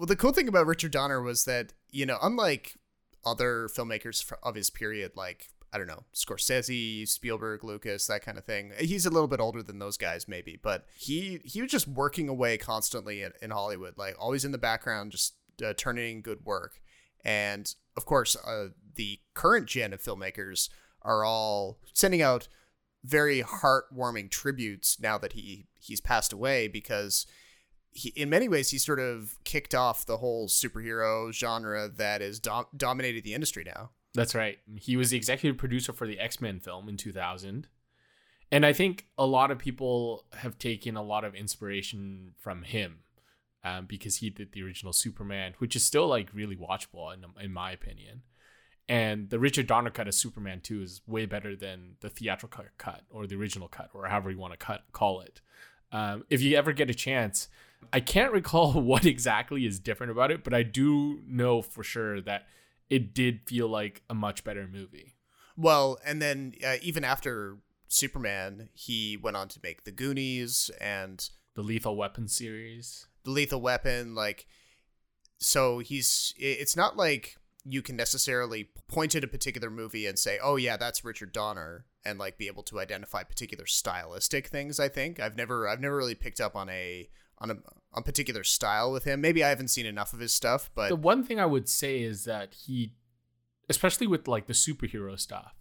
Well, the cool thing about Richard Donner was that, you know, unlike other filmmakers of his period, like, I don't know, Scorsese, Spielberg, Lucas, that kind of thing. He's a little bit older than those guys, maybe, but he he was just working away constantly in, in Hollywood, like always in the background, just uh, turning in good work. And of course, uh, the current gen of filmmakers are all sending out very heartwarming tributes now that he he's passed away because he, in many ways, he sort of kicked off the whole superhero genre that has dom- dominated the industry now. That's right. He was the executive producer for the X Men film in 2000. And I think a lot of people have taken a lot of inspiration from him um, because he did the original Superman, which is still like really watchable in, in my opinion. And the Richard Donner cut of Superman 2 is way better than the theatrical cut or the original cut or however you want to cut call it. Um, if you ever get a chance, I can't recall what exactly is different about it, but I do know for sure that it did feel like a much better movie. Well, and then uh, even after Superman, he went on to make The Goonies and the Lethal Weapon series. The Lethal Weapon, like, so he's. It's not like you can necessarily point at a particular movie and say, "Oh yeah, that's Richard Donner," and like be able to identify particular stylistic things. I think I've never, I've never really picked up on a on a on particular style with him. Maybe I haven't seen enough of his stuff, but the one thing I would say is that he, especially with like the superhero stuff,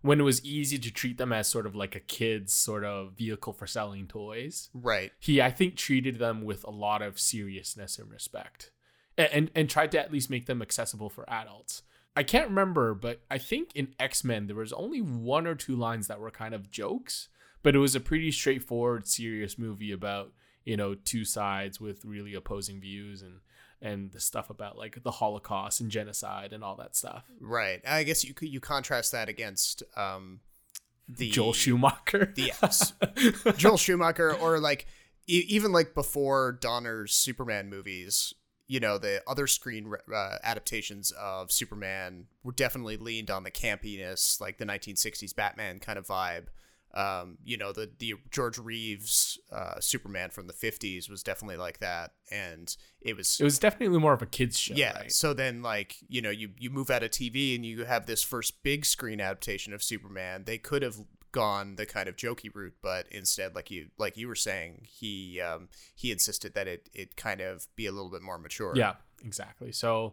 when it was easy to treat them as sort of like a kid's sort of vehicle for selling toys, right? He, I think, treated them with a lot of seriousness and respect, and and, and tried to at least make them accessible for adults. I can't remember, but I think in X Men there was only one or two lines that were kind of jokes, but it was a pretty straightforward, serious movie about you know two sides with really opposing views and and the stuff about like the Holocaust and genocide and all that stuff. Right. I guess you you contrast that against um the Joel Schumacher. The yes, Joel Schumacher or like e- even like before Donner's Superman movies, you know, the other screen uh, adaptations of Superman were definitely leaned on the campiness, like the 1960s Batman kind of vibe. Um, you know, the the George Reeves uh, Superman from the '50s was definitely like that, and it was it was definitely more of a kids show. Yeah. right? So then, like you know, you you move out of TV and you have this first big screen adaptation of Superman. They could have gone the kind of jokey route, but instead, like you like you were saying, he um, he insisted that it it kind of be a little bit more mature. Yeah, exactly. So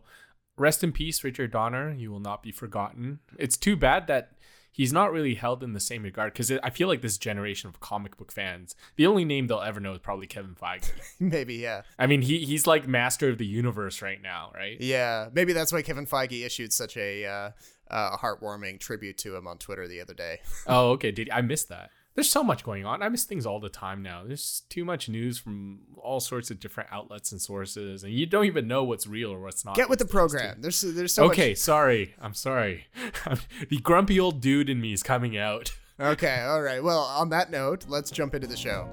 rest in peace, Richard Donner. You will not be forgotten. It's too bad that he's not really held in the same regard because I feel like this generation of comic book fans, the only name they'll ever know is probably Kevin Feige. maybe yeah. I mean, he he's like master of the universe right now, right? Yeah, maybe that's why Kevin Feige issued such a uh, uh, heartwarming tribute to him on Twitter the other day. oh, okay. Did I missed that? There's so much going on. I miss things all the time now. There's too much news from all sorts of different outlets and sources, and you don't even know what's real or what's not. Get with the program. Too. There's there's so okay. Much... Sorry, I'm sorry. the grumpy old dude in me is coming out. okay. All right. Well, on that note, let's jump into the show.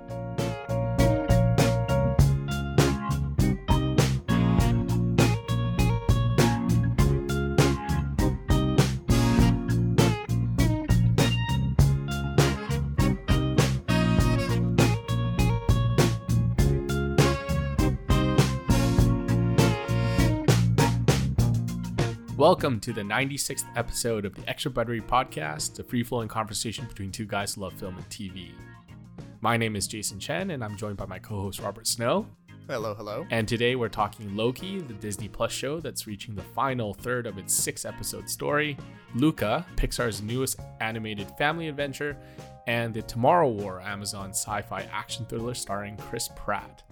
Welcome to the 96th episode of the Extra Buttery Podcast, a free flowing conversation between two guys who love film and TV. My name is Jason Chen, and I'm joined by my co host Robert Snow. Hello, hello. And today we're talking Loki, the Disney Plus show that's reaching the final third of its six episode story, Luca, Pixar's newest animated family adventure, and the Tomorrow War Amazon sci fi action thriller starring Chris Pratt.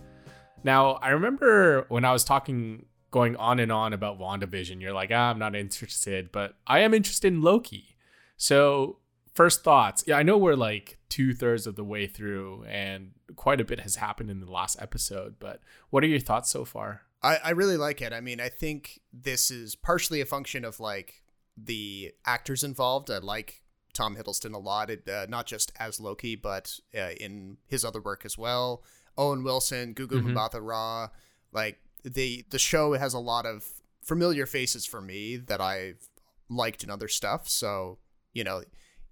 Now, I remember when I was talking going on and on about WandaVision. You're like, ah, I'm not interested, but I am interested in Loki. So, first thoughts. Yeah, I know we're like two thirds of the way through, and quite a bit has happened in the last episode, but what are your thoughts so far? I, I really like it. I mean, I think this is partially a function of like the actors involved. I like Tom Hiddleston a lot, uh, not just as Loki, but uh, in his other work as well. Owen Wilson, Gugu mm-hmm. Mbatha Raw, like the the show has a lot of familiar faces for me that I've liked in other stuff. So you know,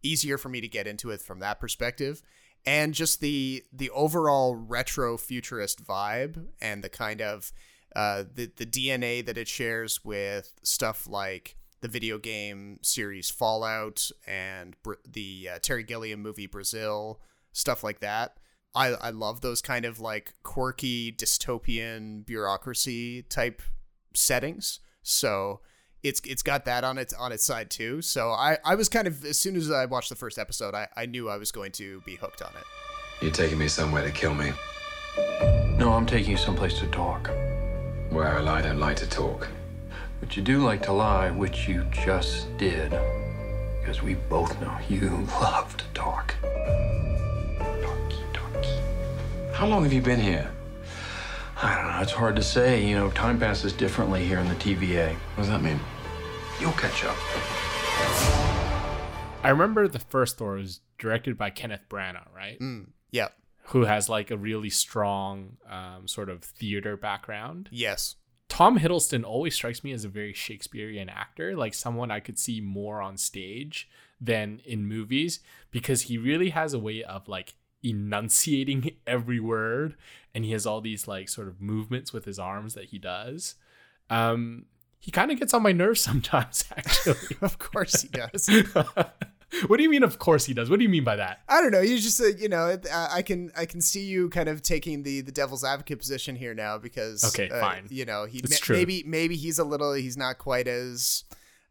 easier for me to get into it from that perspective, and just the the overall retro futurist vibe and the kind of uh, the the DNA that it shares with stuff like the video game series Fallout and the uh, Terry Gilliam movie Brazil, stuff like that. I, I love those kind of like quirky dystopian bureaucracy type settings. So it's it's got that on its on its side too. So I, I was kind of as soon as I watched the first episode, I, I knew I was going to be hooked on it. You're taking me somewhere to kill me. No, I'm taking you someplace to talk. Where I lie, don't like to talk. But you do like to lie, which you just did. Because we both know you love to talk. Talky, talky. How long have you been here? I don't know, it's hard to say. You know, time passes differently here in the TVA. What does that mean? You'll catch up. I remember the first Thor was directed by Kenneth Branagh, right? Mm, yeah. Who has like a really strong um, sort of theater background. Yes. Tom Hiddleston always strikes me as a very Shakespearean actor, like someone I could see more on stage than in movies because he really has a way of like enunciating every word and he has all these like sort of movements with his arms that he does. Um he kind of gets on my nerves sometimes actually. of course he does. what do you mean of course he does? What do you mean by that? I don't know. You just uh, you know I can I can see you kind of taking the the devil's advocate position here now because Okay, uh, fine. You know he ma- maybe maybe he's a little he's not quite as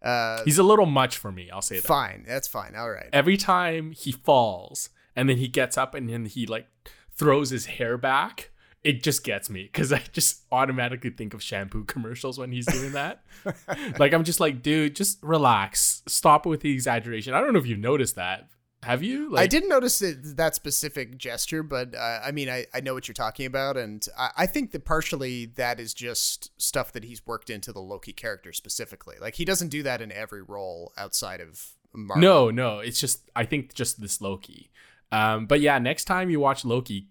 uh He's a little much for me, I'll say that. fine. That's fine. All right. every time he falls and then he gets up and then he like throws his hair back it just gets me because i just automatically think of shampoo commercials when he's doing that. Like i'm just like dude just relax. Stop with the exaggeration. I don't know if you've noticed that. Have you? Like I didn't notice it, that specific gesture, but uh, I mean, I, I know what you're talking about, and I, I think that partially that is just stuff that he's worked into the Loki character specifically. Like he doesn't do that in every role outside of Marvel. no no it's just i think just this loki um but yeah next time you watch loki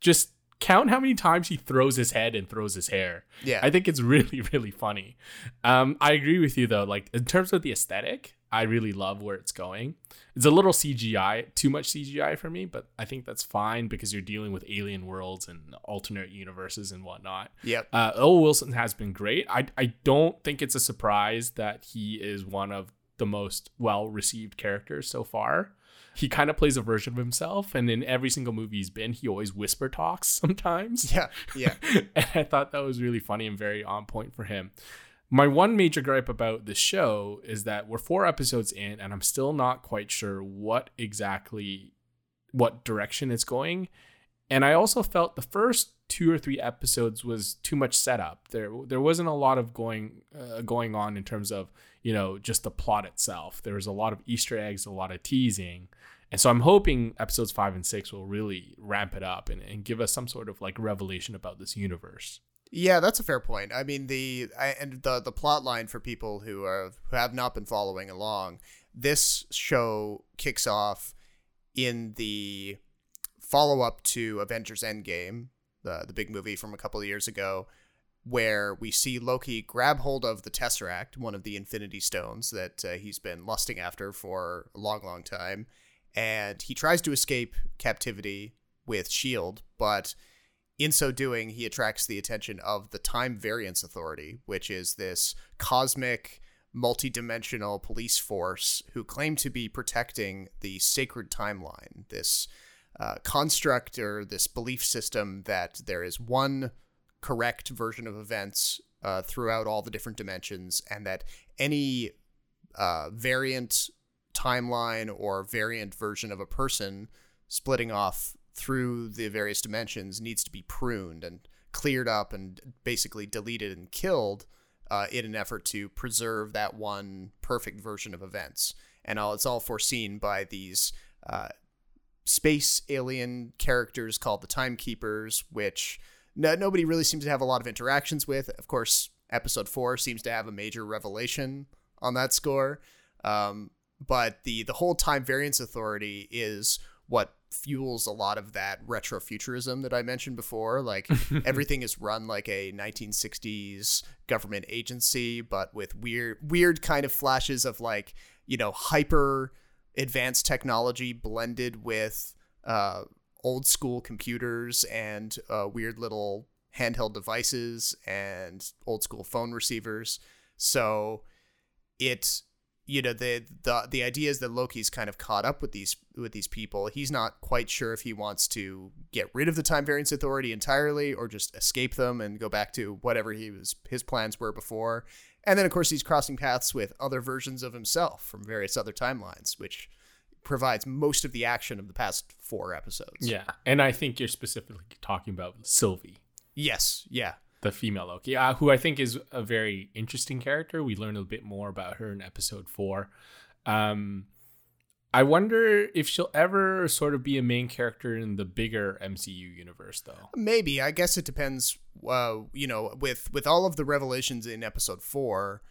just count how many times he throws his head and throws his hair yeah, I think it's really, really funny. Um, I agree with you though. Like in terms of the aesthetic, I really love where it's going. It's a little CGI, too much CGI for me, but I think that's fine because you're dealing with alien worlds and alternate universes and whatnot. yep, Uh, Owen Wilson has been great. I I don't think it's a surprise that he is one of the most well received characters so far. He kind of plays a version of himself, and in every single movie he's been, he always whisper talks sometimes. yeah, yeah. and I thought that was really funny and very on point for him. My one major gripe about this show is that we're four episodes in, and I'm still not quite sure what exactly what direction it's going. And I also felt the first two or three episodes was too much setup. There there wasn't a lot of going uh, going on in terms of you know just the plot itself. There was a lot of Easter eggs, a lot of teasing. And so I'm hoping episodes five and six will really ramp it up and, and give us some sort of like revelation about this universe. Yeah, that's a fair point. I mean, the I, and the the plot line for people who are who have not been following along. This show kicks off in the follow up to Avengers Endgame, the the big movie from a couple of years ago, where we see Loki grab hold of the Tesseract, one of the Infinity Stones that uh, he's been lusting after for a long, long time, and he tries to escape captivity with Shield, but in so doing, he attracts the attention of the Time Variance Authority, which is this cosmic, multi-dimensional police force who claim to be protecting the sacred timeline. This uh, construct or this belief system that there is one correct version of events uh, throughout all the different dimensions, and that any uh, variant timeline or variant version of a person splitting off through the various dimensions needs to be pruned and cleared up and basically deleted and killed uh, in an effort to preserve that one perfect version of events. And all it's all foreseen by these uh, space alien characters called the Timekeepers, which no, nobody really seems to have a lot of interactions with. Of course, episode four seems to have a major revelation on that score. Um, but the the whole time variance authority is what fuels a lot of that retrofuturism that I mentioned before. Like everything is run like a 1960s government agency, but with weird weird kind of flashes of like you know hyper advanced technology blended with uh, old school computers and uh, weird little handheld devices and old school phone receivers. So it you know the the the idea is that Loki's kind of caught up with these with these people. He's not quite sure if he wants to get rid of the Time Variance Authority entirely or just escape them and go back to whatever he was his plans were before. And then of course he's crossing paths with other versions of himself from various other timelines, which provides most of the action of the past four episodes. Yeah, and I think you're specifically talking about Sylvie. Yes. Yeah. The female Loki, uh, who I think is a very interesting character. We learn a bit more about her in episode four. Um, I wonder if she'll ever sort of be a main character in the bigger MCU universe, though. Maybe. I guess it depends. Uh, you know, with with all of the revelations in episode four,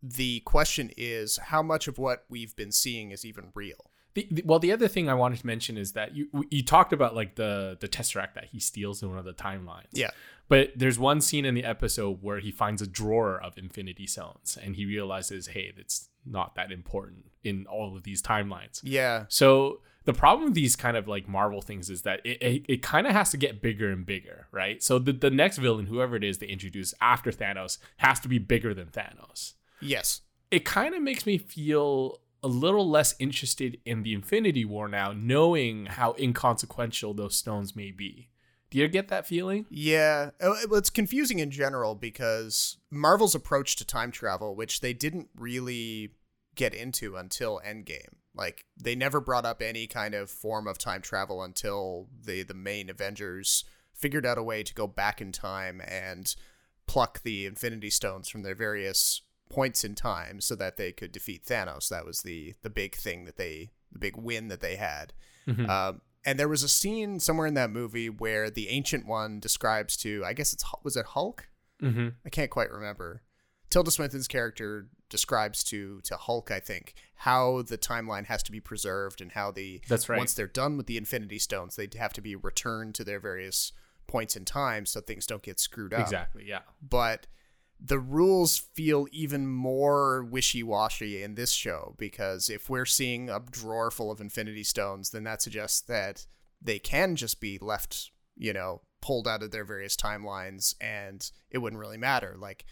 the question is how much of what we've been seeing is even real. The, the, well, the other thing I wanted to mention is that you you talked about like the the tesseract that he steals in one of the timelines. Yeah. But there's one scene in the episode where he finds a drawer of Infinity Stones, and he realizes, hey, that's not that important in all of these timelines. Yeah. So the problem with these kind of like Marvel things is that it, it, it kind of has to get bigger and bigger, right? So the, the next villain, whoever it is they introduce after Thanos, has to be bigger than Thanos. Yes. It kind of makes me feel a little less interested in the Infinity War now, knowing how inconsequential those stones may be. Do you get that feeling? Yeah. Uh, it's confusing in general because Marvel's approach to time travel, which they didn't really get into until Endgame. Like they never brought up any kind of form of time travel until the the main Avengers figured out a way to go back in time and pluck the Infinity Stones from their various points in time so that they could defeat Thanos. That was the the big thing that they the big win that they had. Um, and there was a scene somewhere in that movie where the ancient one describes to I guess it's was it Hulk? Mm-hmm. I can't quite remember. Tilda Swinton's character describes to to Hulk, I think, how the timeline has to be preserved and how the That's right. once they're done with the Infinity Stones, they have to be returned to their various points in time so things don't get screwed up. Exactly. Yeah. But the rules feel even more wishy-washy in this show because if we're seeing a drawer full of Infinity Stones, then that suggests that they can just be left, you know, pulled out of their various timelines and it wouldn't really matter. Like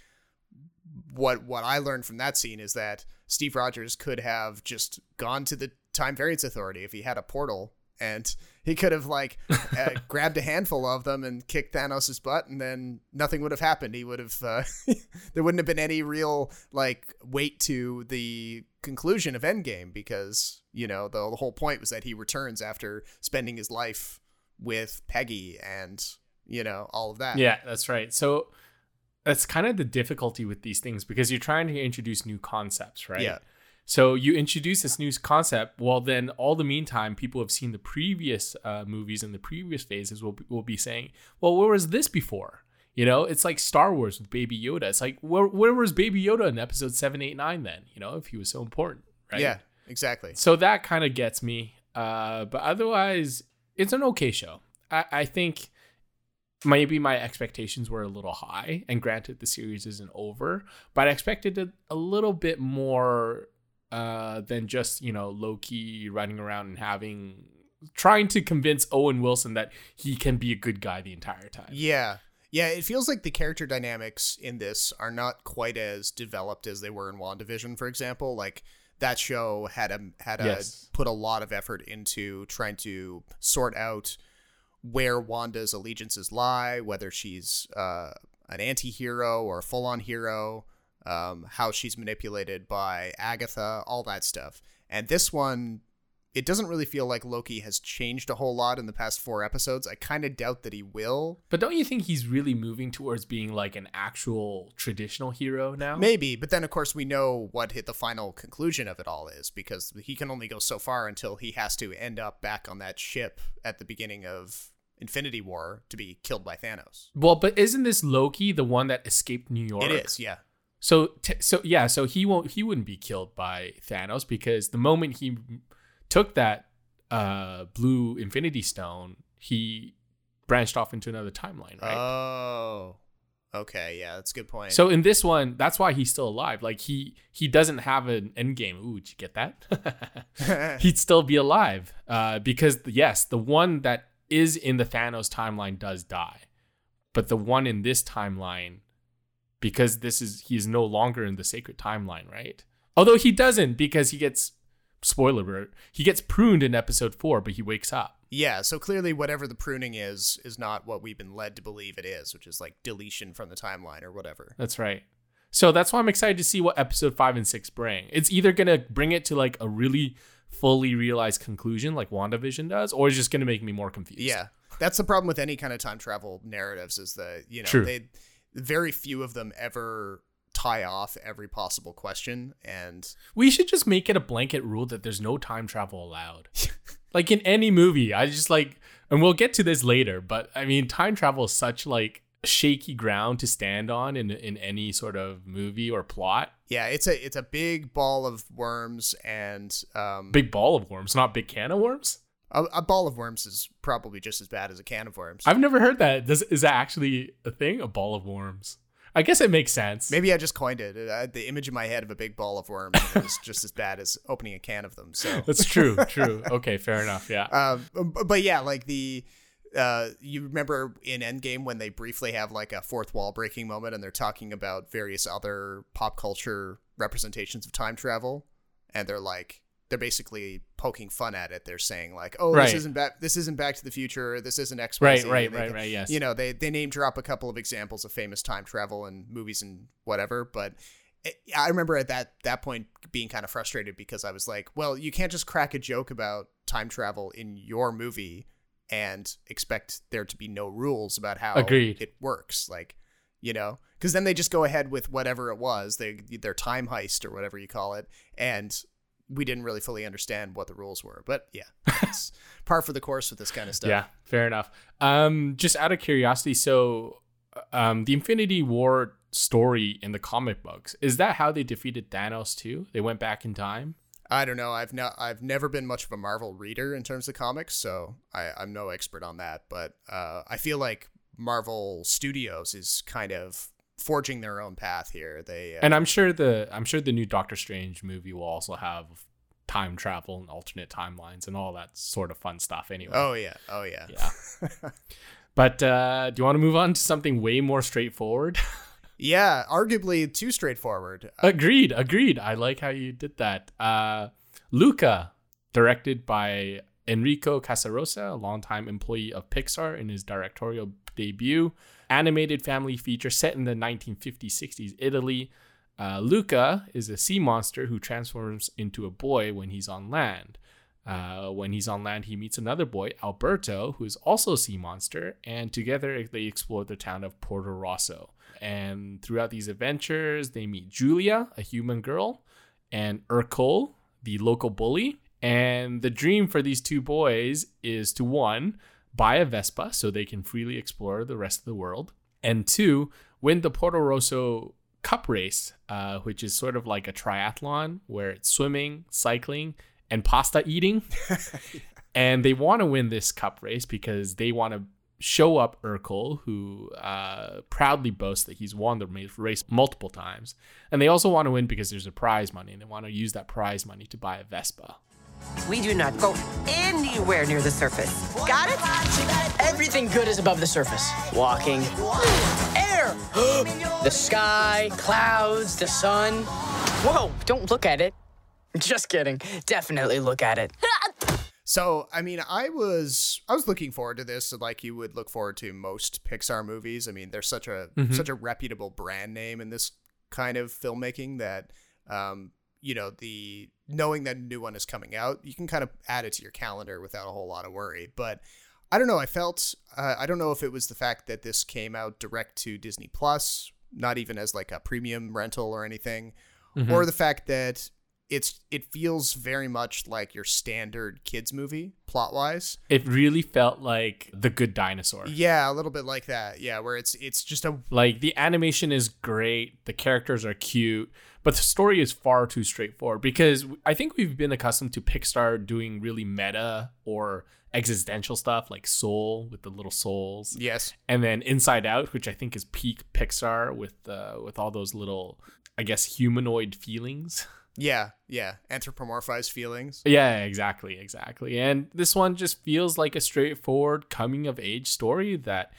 what what I learned from that scene is that Steve Rogers could have just gone to the Time Variance Authority if he had a portal and he could have like uh, grabbed a handful of them and kicked Thanos' butt and then nothing would have happened. He would have uh, there wouldn't have been any real like weight to the conclusion of Endgame because you know the, the whole point was that he returns after spending his life with Peggy and you know all of that. Yeah, that's right. So that's kind of the difficulty with these things because you're trying to introduce new concepts, right? Yeah. So you introduce this new concept. Well, then all the meantime, people have seen the previous uh, movies and the previous phases will will be saying, "Well, where was this before?" You know, it's like Star Wars with Baby Yoda. It's like where where was Baby Yoda in Episode seven, eight, nine? Then you know, if he was so important, right? Yeah, exactly. So that kind of gets me. Uh, but otherwise, it's an okay show. I, I think maybe my expectations were a little high. And granted, the series isn't over, but I expected a, a little bit more uh, than just, you know, Loki running around and having. Trying to convince Owen Wilson that he can be a good guy the entire time. Yeah. Yeah, it feels like the character dynamics in this are not quite as developed as they were in WandaVision, for example. Like that show had a had a Yes. put a lot of effort into trying to sort out where Wanda's allegiances lie, whether she's uh, an anti-hero or a full-on hero, um, how she's manipulated by Agatha, all that stuff. And this one it doesn't really feel like Loki has changed a whole lot in the past four episodes. I kind of doubt that he will. But don't you think he's really moving towards being like an actual traditional hero now? Maybe, but then of course we know what hit the final conclusion of it all is because he can only go so far until he has to end up back on that ship at the beginning of Infinity War to be killed by Thanos. Well, but isn't this Loki the one that escaped New York? It is, yeah. So, t- so yeah, so he won't, he wouldn't be killed by Thanos because the moment he took that uh, blue Infinity Stone, he branched off into another timeline, right? Oh. Okay, yeah, that's a good point. so in this one, that's why he's still alive. Like he he doesn't have an end game. Ooh, did you get that? He'd still be alive uh, because yes, the one that is in the Thanos timeline does die, but the one in this timeline, because this is he's no longer in the sacred timeline, right? Although he doesn't, because he gets spoiler alert, he gets pruned in episode four, but he wakes up. Yeah, so clearly whatever the pruning is is not what we've been led to believe it is, which is like deletion from the timeline or whatever. That's right. So that's why I'm excited to see what episode five and six bring. It's either gonna bring it to like a really fully realized conclusion like WandaVision does, or it's just gonna make me more confused. Yeah. That's the problem with any kind of time travel narratives is that, you know, True. they very few of them ever tie off every possible question and We should just make it a blanket rule that there's no time travel allowed. like in any movie, I just like, and we'll get to this later, but I mean, time travel is such like shaky ground to stand on in in any sort of movie or plot. yeah, it's a it's a big ball of worms and um Big ball of worms, not big can of worms. A, a ball of worms is probably just as bad as a can of worms. I've never heard that. Does is that actually a thing? A ball of worms? I guess it makes sense. Maybe I just coined it. I the image in my head of a big ball of worms is just as bad as opening a can of them. So That's true. True. Okay, fair enough. Yeah. Um, but yeah, like the uh, you remember in Endgame when they briefly have like a fourth wall breaking moment and they're talking about various other pop culture representations of time travel, and they're like they're basically poking fun at it. They're saying like, "Oh, Right. this isn't back. This isn't Back to the Future. This isn't X." Right, right, right, right, yes. You know, they they name drop a couple of examples of famous time travel and movies and whatever, but. it- I remember at that that point being kind of frustrated because I was like, well, you can't just crack a joke about time travel in your movie and expect there to be no rules about how Agreed. it works. Like, you know, because then they just go ahead with whatever it was, they, their time heist or whatever you call it, and we didn't really fully understand what the rules were. But yeah, it's par for the course with this kind of stuff. Yeah, fair enough. Um, just out of curiosity, so um, the Infinity War story in the comic books is that how they defeated Thanos too? They went back in time. I don't know. I've not. I've never been much of a Marvel reader in terms of comics, so I, I'm no expert on that. But uh, I feel like Marvel Studios is kind of forging their own path here. They uh, And I'm sure the I'm sure the new Doctor Strange movie will also have time travel and alternate timelines and all that sort of fun stuff. Anyway. oh yeah, oh yeah, Yeah. but uh, do you want to move on to something way more straightforward? yeah. Arguably too straightforward. agreed, agreed. I like how you did that. Uh, Luca, directed by Enrico Casarosa, a longtime employee of Pixar in his directorial debut, animated family feature set in the 1950s 60s Italy. Uh, Luca is a sea monster who transforms into a boy when he's on land. Uh, when he's on land, he meets another boy, Alberto, who is also a sea monster, and together they explore the town of Porto Rosso. And throughout these adventures, they meet Giulia, a human girl, and Urkel, the local bully. And the dream for these two boys is to one, buy a Vespa so they can freely explore the rest of the world, and two, win the Porto Rosso Cup race, uh, which is sort of like a triathlon where it's swimming, cycling, and pasta eating. and they want to win this cup race because they want to show up Urkel, who uh, proudly boasts that he's won the race multiple times. And they also want to win because there's a prize money, and they want to use that prize money to buy a Vespa. We do not go anywhere near the surface. Got it? Everything good is above the surface. Walking, air, the sky, clouds, the sun. Whoa, don't look at it. Just kidding. Definitely look at it. So I mean, I was I was looking forward to this, like you would look forward to most Pixar movies. I mean, there's such a such a reputable brand name in this kind of filmmaking that, um, you know, the knowing that a new one is coming out, you can kind of add it to your calendar without a whole lot of worry. But I don't know. I felt uh, I don't know if it was the fact that this came out direct to Disney Plus, not even as like a premium rental or anything, or the fact that it's it feels very much like your standard kids movie plot wise. It really felt like The Good Dinosaur. Yeah, a little bit like that. Yeah, where it's it's just a Like the animation is great, the characters are cute, but the story is far too straightforward because I think we've been accustomed to Pixar doing really meta or existential stuff like Soul with the little souls. yes. And then Inside Out, which I think is peak Pixar with uh, with all those little I guess humanoid feelings. Yeah, yeah. Anthropomorphized feelings. Yeah, exactly, exactly. And this one just feels like a straightforward coming of age story that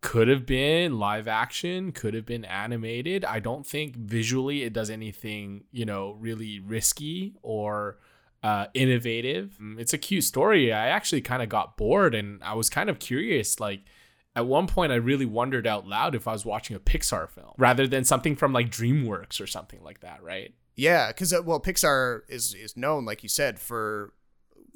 could have been live action, could have been animated. I don't think visually it does anything, you know, really risky or uh, innovative. Mm, It's a cute story. I actually kind of got bored and I was kind of curious. Like, at one point, I really wondered out loud if I was watching a Pixar film rather than something from like DreamWorks or something like that, right? Yeah, because uh, well, Pixar is is known, like you said, for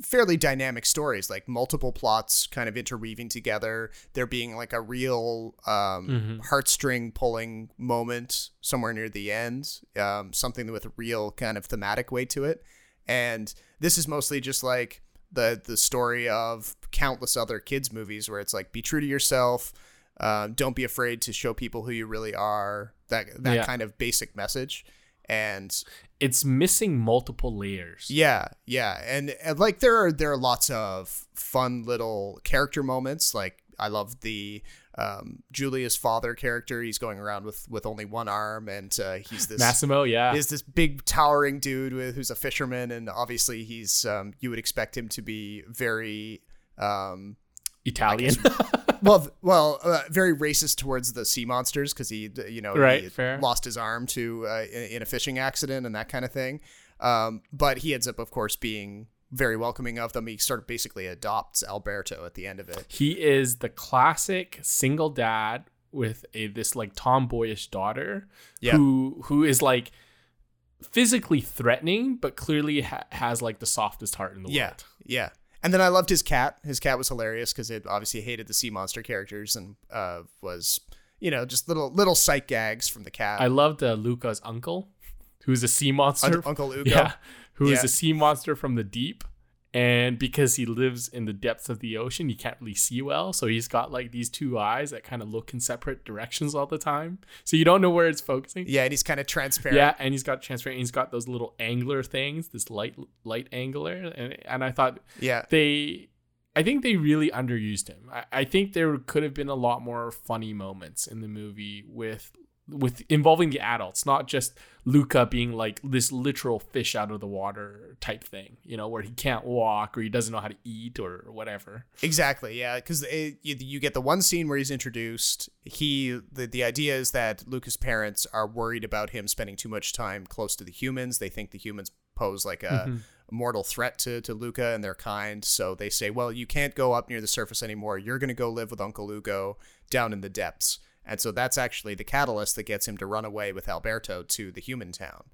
fairly dynamic stories, like multiple plots kind of interweaving together. There being like a real um, heartstring pulling moment somewhere near the end, um, something with a real kind of thematic weight to it. And this is mostly just like the the story of countless other kids movies where it's like be true to yourself. Um, don't be afraid to show people who you really are. That that Yeah. kind of basic message. And It's missing multiple layers. yeah, yeah, and, and like there are there are lots of fun little character moments. Like I love the um, Giulia's father character. He's going around with with only one arm, and uh, he's this Massimo, yeah. is this big towering dude with who's a fisherman, and obviously he's um, you would expect him to be very um, Italian. well, well, uh, very racist towards the sea monsters because he, you know, Right, he fair. lost his arm to uh, in, a fishing accident and that kind of thing. Um, but he ends up, of course, being very welcoming of them. He sort of basically adopts Alberto at the end of it. he is the classic single dad with a this like tomboyish daughter Yeah. who who is like physically threatening but clearly ha- has like the softest heart in the Yeah, world. yeah. And then I loved his cat. His cat was hilarious because it obviously hated the sea monster characters and uh, was, you know, just little little sight gags from the cat. I loved uh, Luca's uncle who's a sea monster. Un- Uncle Ugo. Yeah. who is Yeah. a sea monster from the deep. And because he lives in the depths of the ocean, he can't really see well. So he's got like these two eyes that kind of look in separate directions all the time. So you don't know where it's focusing. yeah, and he's kind of transparent. Yeah, and he's got transparent. He's got those little angler things, this light light angler, and and I thought yeah. they, I think they really underused him. I, I think there could have been a lot more funny moments in the movie with with involving the adults, not just Luca being like this literal fish out of the water type thing, you know, where he can't walk or he doesn't know how to eat or whatever. Exactly, yeah, because you, you get the one scene where he's introduced. He the the idea is that Luca's parents are worried about him spending too much time close to the humans. They think the humans pose like a, a mortal threat to to Luca and their kind. So they say, "Well, you can't go up near the surface anymore. You're going to go live with Uncle Ugo down in the depths." And so that's actually the catalyst that gets him to run away with Alberto to the human town.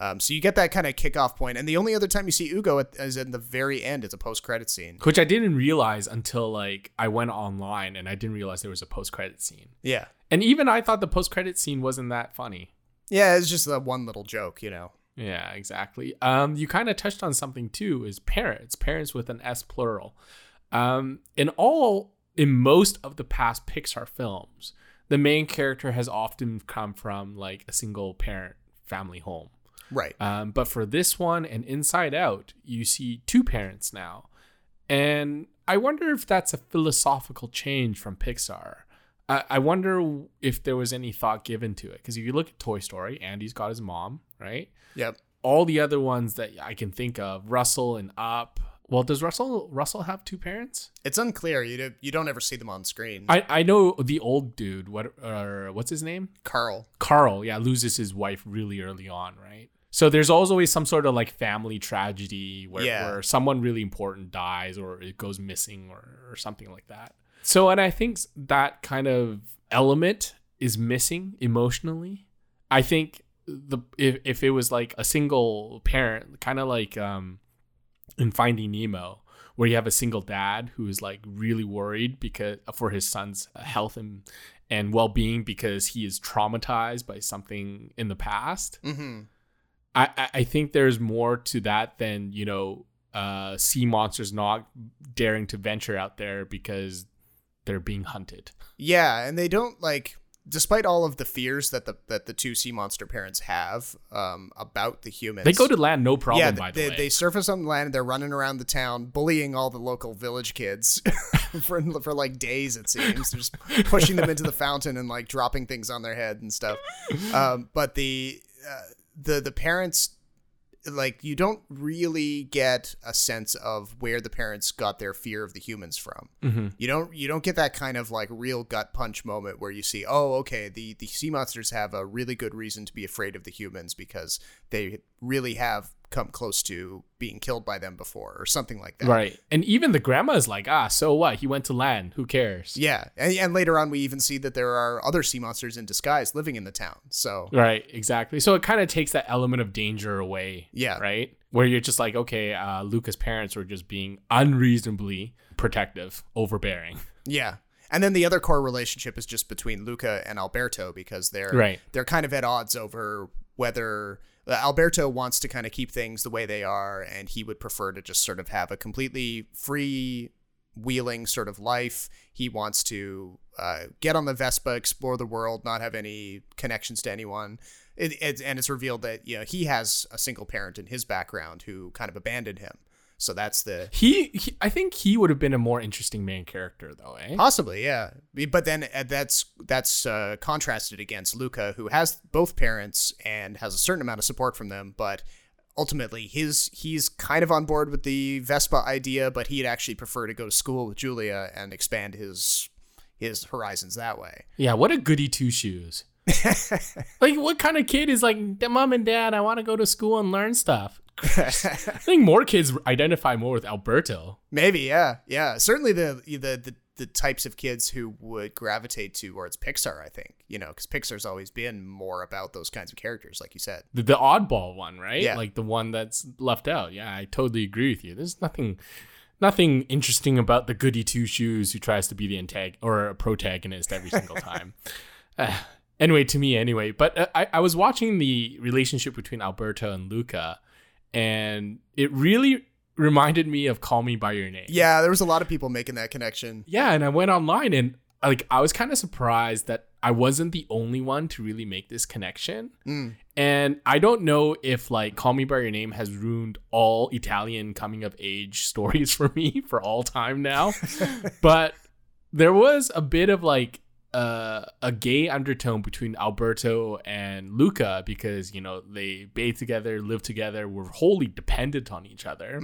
Um, so you get that kind of kickoff point. and the only other time you see Ugo at, is in the very end. It's a post credit scene. Which I didn't realize until like I went online and I didn't realize there was a post credit scene. Yeah, And even I thought the post credit scene wasn't that funny. Yeah, it's just that one little joke, you know. Yeah, exactly. Um, you kind of touched on something too, is parents, parents with an S plural. Um, in all, in most of the past Pixar films, the main character has often come from like a single parent family home. Right. Um, but for this one and Inside Out, you see two parents now. And I wonder if that's a philosophical change from Pixar. I, I wonder if there was any thought given to it. Because if you look at Toy Story, Andy's got his mom, right? Yep. All the other ones that I can think of, Russell and Up. Well, does Russell Russell have two parents? It's unclear. You don't, you don't ever see them on screen. I, I know the old dude. What uh, what's his name? Carl. Carl, yeah, loses his wife really early on, right? So there's always some sort of like family tragedy where, Yeah. where someone really important dies or it goes missing or, or something like that. So, and I think that kind of element is missing emotionally. I think the if, if it was like a single parent, kind of like um in Finding Nemo, where you have a single dad who is like really worried because for his son's health and and well being because he is traumatized by something in the past. Mm-hmm. I, I- I think there's more to that than you know uh, sea monsters not daring to venture out there because they're being hunted. Yeah, and they don't like, despite all of the fears that the that the two sea monster parents have um, about the humans. They go to land no problem. yeah, by the they, way, they surface on land. And they're running around the town, bullying all the local village kids for for like days. It seems they're just pushing them into the fountain and like dropping things on their head and stuff. Um, but the uh, the the parents like you don't really get a sense of where the parents got their fear of the humans from. Mm-hmm. You don't you don't get that kind of like real gut punch moment where you see, oh, okay, the the sea monsters have a really good reason to be afraid of the humans because they really have come close to being killed by them before or something like that. Right. And even the grandma is like, ah, so what? He went to land. Who cares? Yeah, and, and later on we even see that there are other sea monsters in disguise living in the town. So Right, exactly. So it kind of takes that element of danger away. Yeah. Right? Where you're just like, okay, uh, Luca's parents were just being unreasonably protective, overbearing. Yeah. And then the other core relationship is just between Luca and Alberto because they're Right. they're kind of at odds over whether Alberto wants to kind of keep things the way they are and he would prefer to just sort of have a completely free wheeling sort of life. He wants to uh, get on the Vespa, explore the world, not have any connections to anyone. It, it, and it's revealed that you know he has a single parent in his background who kind of abandoned him. So that's the He, he I think he would have been a more interesting main character though, eh? Possibly, yeah. But then uh, that's that's uh, contrasted against Luca, who has both parents and has a certain amount of support from them, but ultimately his he's kind of on board with the Vespa idea, but he'd actually prefer to go to school with Giulia and expand his his horizons that way. Yeah, what a goody two shoes. like what kind of kid is like mom and dad i want to go to school and learn stuff i think more kids identify more with alberto Maybe, yeah, yeah. Certainly the the the, the types of kids who would gravitate towards Pixar, I think, you know, because Pixar's always been more about those kinds of characters, like you said. the, the oddball one right Yeah. like the one that's left out yeah i totally agree with you there's nothing nothing interesting about the goody two shoes who tries to be the antag or a protagonist every single time Uh, anyway to me anyway but uh, I, I was watching the relationship between alberto and luca and it really reminded me of call me by your name. Yeah, there was a lot of people making that connection. yeah and i went online and like i was kind of surprised that i wasn't the only one to really make this connection. Mm. And i don't know if like call me by your name has ruined all italian coming of age stories for me for all time now. But there was a bit of like uh, a gay undertone between Alberto and Luca because you know they bathe together, live together, were wholly dependent on each other.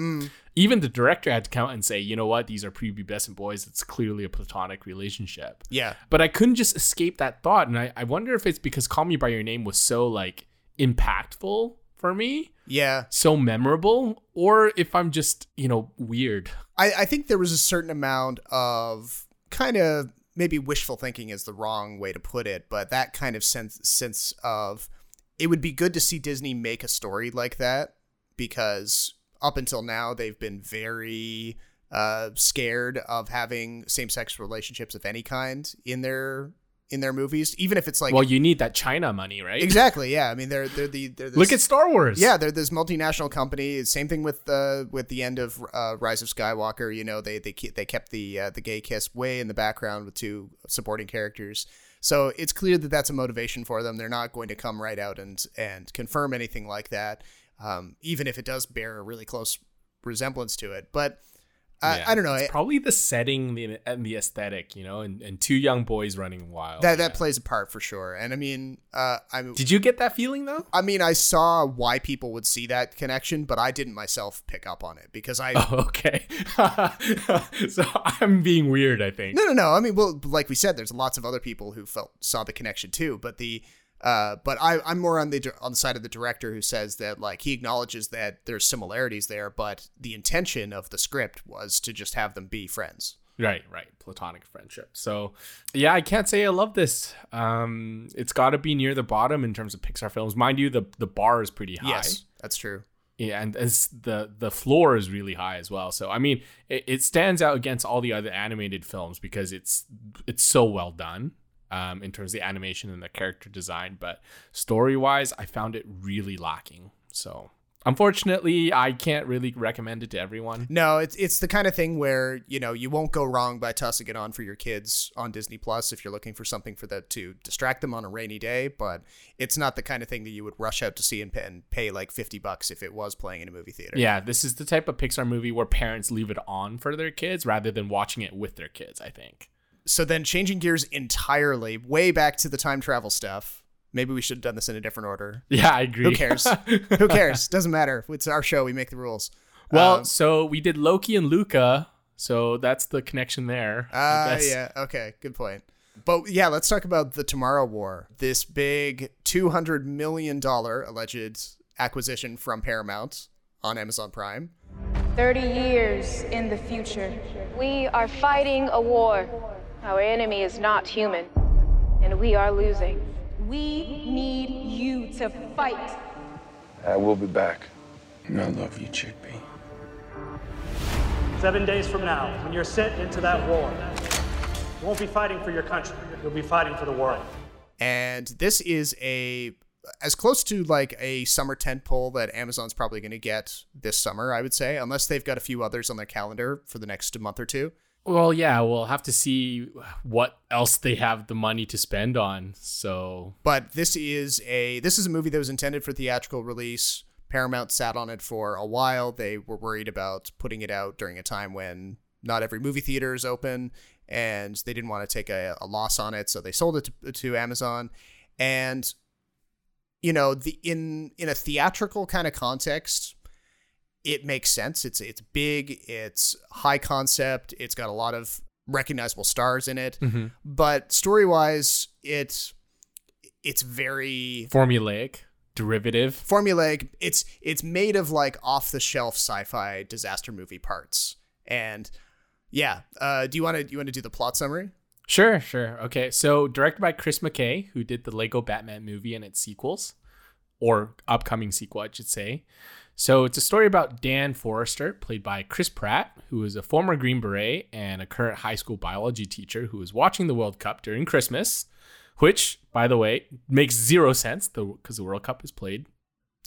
Even the director had to come out and say, you know what, these are prepubescent boys. It's clearly a platonic relationship. Yeah. But I couldn't just escape that thought, and I, I wonder if it's because Call Me by Your Name was so like impactful for me, Yeah. so memorable, or if I'm just you know weird. I, I think there was a certain amount of kind of maybe wishful thinking is the wrong way to put it, but that kind of sense sense of it would be good to see Disney make a story like that because up until now they've been very uh, scared of having same sex relationships of any kind in their in their movies, even if it's like well, you need that China money, right? exactly yeah. I mean they're they're the they're this- Look at Star Wars. yeah, they're this multinational company. Same thing with uh, with the end of uh, Rise of Skywalker. You know, they they they kept the uh, the gay kiss way in the background with two supporting characters. So it's clear that that's a motivation for them. They're not going to come right out and and confirm anything like that, um, even if it does bear a really close resemblance to it. But I, Yeah. I don't know. It's probably the setting the- and the aesthetic, you know, and, and two young boys running wild. that that plays a part for sure. And I mean, uh, I Did you get that feeling though? I mean, I saw why people would see that connection, but I didn't myself pick up on it because I Oh, okay. so I'm being weird, I think. No, no, no. I mean, well, like we said, there's lots of other people who felt saw the connection too. But the, uh, but I, I'm more on the on the side of the director who says that like he acknowledges that there's similarities there, but the intention of the script was to just have them be friends. Right, right. Platonic friendship. So, yeah, I can't say I love this. Um, it's got to be near the bottom in terms of Pixar films. Mind you, the the bar is pretty high. Yes, that's true. Yeah, and it's the the floor is really high as well. So I mean, it, it stands out against all the other animated films because it's it's so well done um, in terms of the animation and the character design. But story wise, I found it really lacking. So unfortunately, I can't really recommend it to everyone. No, it's it's the kind of thing where you know you won't go wrong by tossing it on for your kids on Disney Plus if you're looking for something for that to distract them on a rainy day. But it's not the kind of thing that you would rush out to see and pay, and pay like fifty bucks if it was playing in a movie theater. Yeah, this is the type of Pixar movie where parents leave it on for their kids rather than watching it with their kids. I think. So then changing gears entirely way back to the time travel stuff Maybe we should have done this in a different order. Yeah, I agree. Who cares? Who cares? Doesn't matter. It's our show. We make the rules. well, Um, so we did Loki and Luca, so that's the connection there. Ah, guess. yeah. Okay. Good point. But yeah, let's talk about the Tomorrow War. This big two hundred million dollar alleged acquisition from Paramount on Amazon Prime. 30 years in the future. We are fighting a war. Our enemy is not human, and we are losing. We need you to fight. I will be back. And I love you, Chickpea. Seven days from now, when you're sent into that war, you won't be fighting for your country. You'll be fighting for the world. and this is a as close to like a summer tent pole that Amazon's probably going to get this summer, I would say, unless they've got a few others on their calendar for the next month or two. Well, yeah, we'll have to see what else they have the money to spend on. So, But this is a this is a movie that was intended for theatrical release. Paramount sat on it for a while. They were worried about putting it out during a time when not every movie theater is open, and they didn't want to take a, a loss on it, so they sold it to, to Amazon. And you know, the in in a theatrical kind of context, it makes sense. It's it's big, it's high concept, it's got a lot of recognizable stars in it. But story wise, it it's very formulaic, derivative. formulaic. It's it's made of like off the shelf sci-fi disaster movie parts. And yeah, uh, do you want to do you want to do the plot summary? Sure, sure. Okay, so directed by Chris McKay, who did the Lego Batman movie and its sequels, or upcoming sequel, I should say. So it's a story about Dan Forrester, played by Chris Pratt, who is a former Green Beret and a current high school biology teacher who is watching the World Cup during Christmas, which, by the way, makes zero sense because the World Cup is played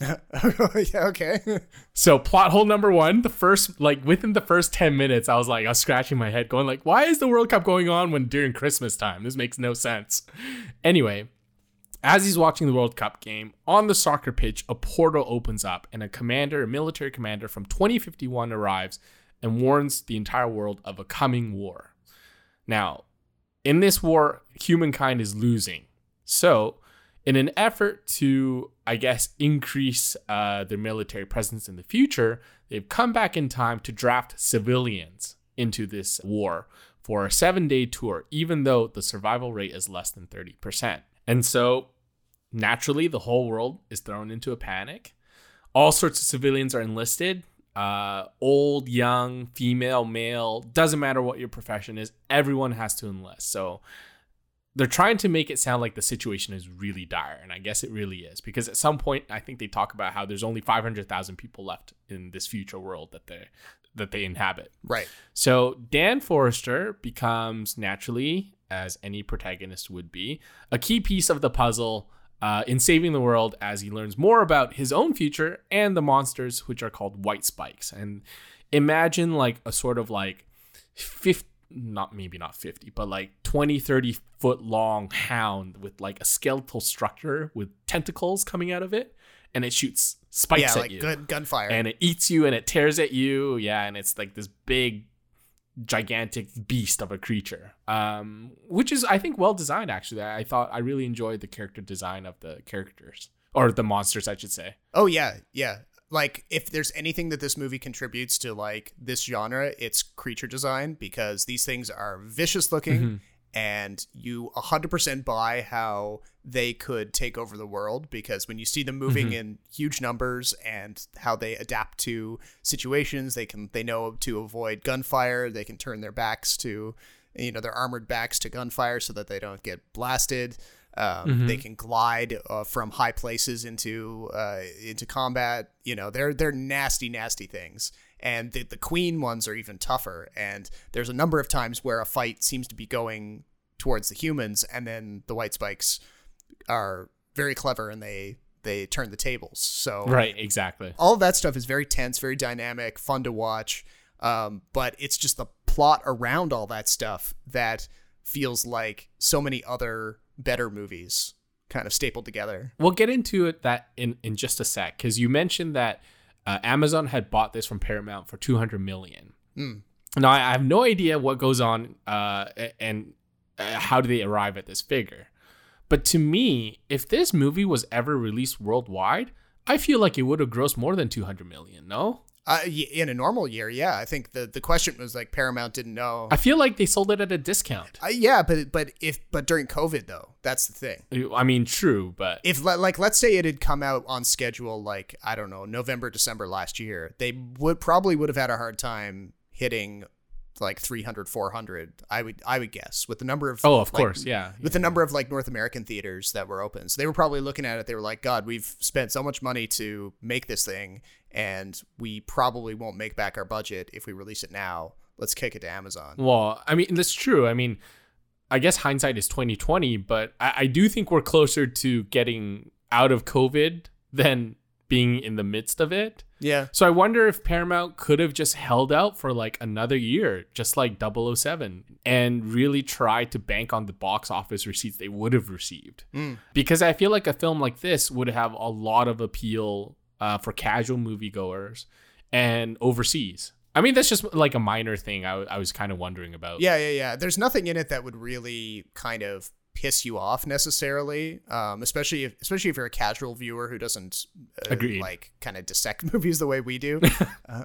yeah, okay. So plot hole number one, the first like within the first 10 minutes, I was like, I was scratching my head, going like, why is the World Cup going on when during Christmas time? This makes no sense. Anyway, as he's watching the World Cup game, on the soccer pitch, a portal opens up and a commander, a military commander from 2051 arrives and warns the entire world of a coming war. Now, in this war, humankind is losing. So, in an effort to, I guess, increase uh, their military presence in the future, they've come back in time to draft civilians into this war for a seven day tour, even though the survival rate is less than 30%. And so, naturally, the whole world is thrown into a panic. All sorts of civilians are enlisted uh, old, young, female, male, doesn't matter what your profession is, everyone has to enlist. So, they're trying to make it sound like the situation is really dire and i guess it really is because at some point i think they talk about how there's only 500000 people left in this future world that they that they inhabit right. so dan forrester becomes naturally as any protagonist would be a key piece of the puzzle uh, in saving the world as he learns more about his own future and the monsters which are called white spikes. And imagine like a sort of like 50 not maybe not 50 but like 20 30 foot long hound with like a skeletal structure with tentacles coming out of it and it shoots spikes yeah, at like you. good gunfire. and it eats you and it tears at you. Yeah and it's like this big gigantic beast of a creature um which is i think well designed actually i thought i really enjoyed the character design of the characters or the monsters i should say oh yeah, yeah. Like if there's anything that this movie contributes to like this genre, it's creature design because these things are vicious looking Mm-hmm. And you 100% buy how they could take over the world because when you see them moving Mm-hmm. in huge numbers and how they adapt to situations, they can they know to avoid gunfire, they can turn their backs to you know their armored backs to gunfire so that they don't get blasted. Um, They can glide uh, from high places into uh, into combat. You know, they're they're nasty, nasty things. And the, the queen ones are even tougher. And there's a number of times where a fight seems to be going towards the humans, and then the white spikes are very clever and they they turn the tables. So right exactly all of that stuff is very tense, very dynamic, fun to watch. Um, but it's just the plot around all that stuff that feels like so many other better movies kind of stapled together. We'll get into it that in in just a sec because you mentioned that uh, Amazon had bought this from Paramount for two hundred million. Now I I have no idea what goes on uh, and uh, how do they arrive at this figure, But to me, if this movie was ever released worldwide, I feel like it would have grossed more than 200 million, no? Uh, in a normal year, yeah. I think the, the question was like Paramount didn't know. I feel like they sold it at a discount. Uh, yeah, but but if but during COVID though, that's the thing. I mean, true, but If like let's say it had come out on schedule like I don't know November December last year, they would probably would have had a hard time hitting like 300 400 I would I would guess with the number of Oh, of like, course, yeah, with the number of like North American theaters that were open. So they were probably looking at it they were like god, we've spent so much money to make this thing and we probably won't make back our budget if we release it now. Let's kick it to Amazon. Well, I mean, that's true. I mean, I guess hindsight is twenty twenty, but I, I do think we're closer to getting out of COVID than being in the midst of it. Yeah. So I wonder if Paramount could have just held out for like another year, just like 007, and really tried to bank on the box office receipts they would have received. Mm. Because I feel like a film like this would have a lot of appeal uh, for casual moviegoers and overseas. I mean, that's just like a minor thing I, I was kind of wondering about. Yeah, yeah, yeah. There's nothing in it that would really kind of piss you off necessarily, um, especially if especially if you're a casual viewer who doesn't uh, like kind of dissect movies the way we do. uh,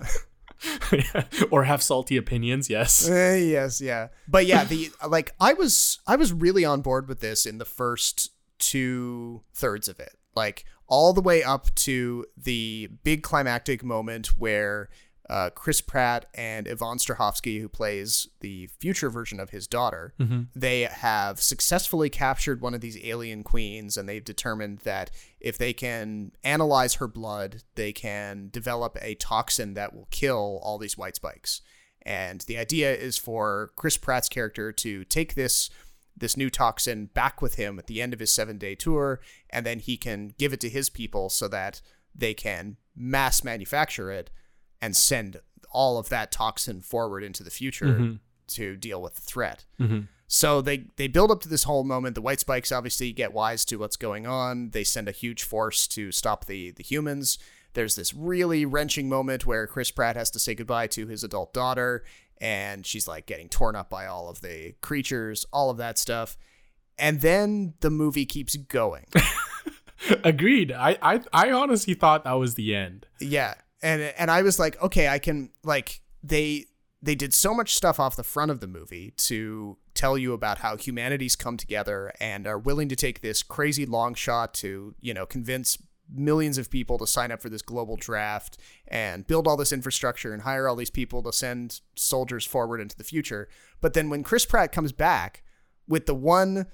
or have salty opinions, yes. eh, yes, yeah. But yeah, the like I was I was really on board with this in the first two thirds of it. Like all the way up to the big climactic moment where uh, Chris Pratt and Yvonne Strahovski, who plays the future version of his daughter, Mhm. they have successfully captured one of these alien queens, and they've determined that if they can analyze her blood, they can develop a toxin that will kill all these white spikes. And the idea is for Chris Pratt's character to take this this new toxin back with him at the end of his seven day tour, and then he can give it to his people so that they can mass manufacture it and send all of that toxin forward into the future Mhm. to deal with the threat. Mhm. So they they build up to this whole moment. The White Spikes obviously get wise to what's going on. They send a huge force to stop the the humans. There's this really wrenching moment where Chris Pratt has to say goodbye to his adult daughter, and she's like getting torn up by all of the creatures, all of that stuff. And then the movie keeps going. Agreed. I, I I honestly thought that was the end. Yeah. And and I was like, okay, I can like they they did so much stuff off the front of the movie to tell you about how humanity's come together and are willing to take this crazy long shot to, you know, convince millions of people to sign up for this global draft and build all this infrastructure and hire all these people to send soldiers forward into the future. But then when Chris Pratt comes back with the one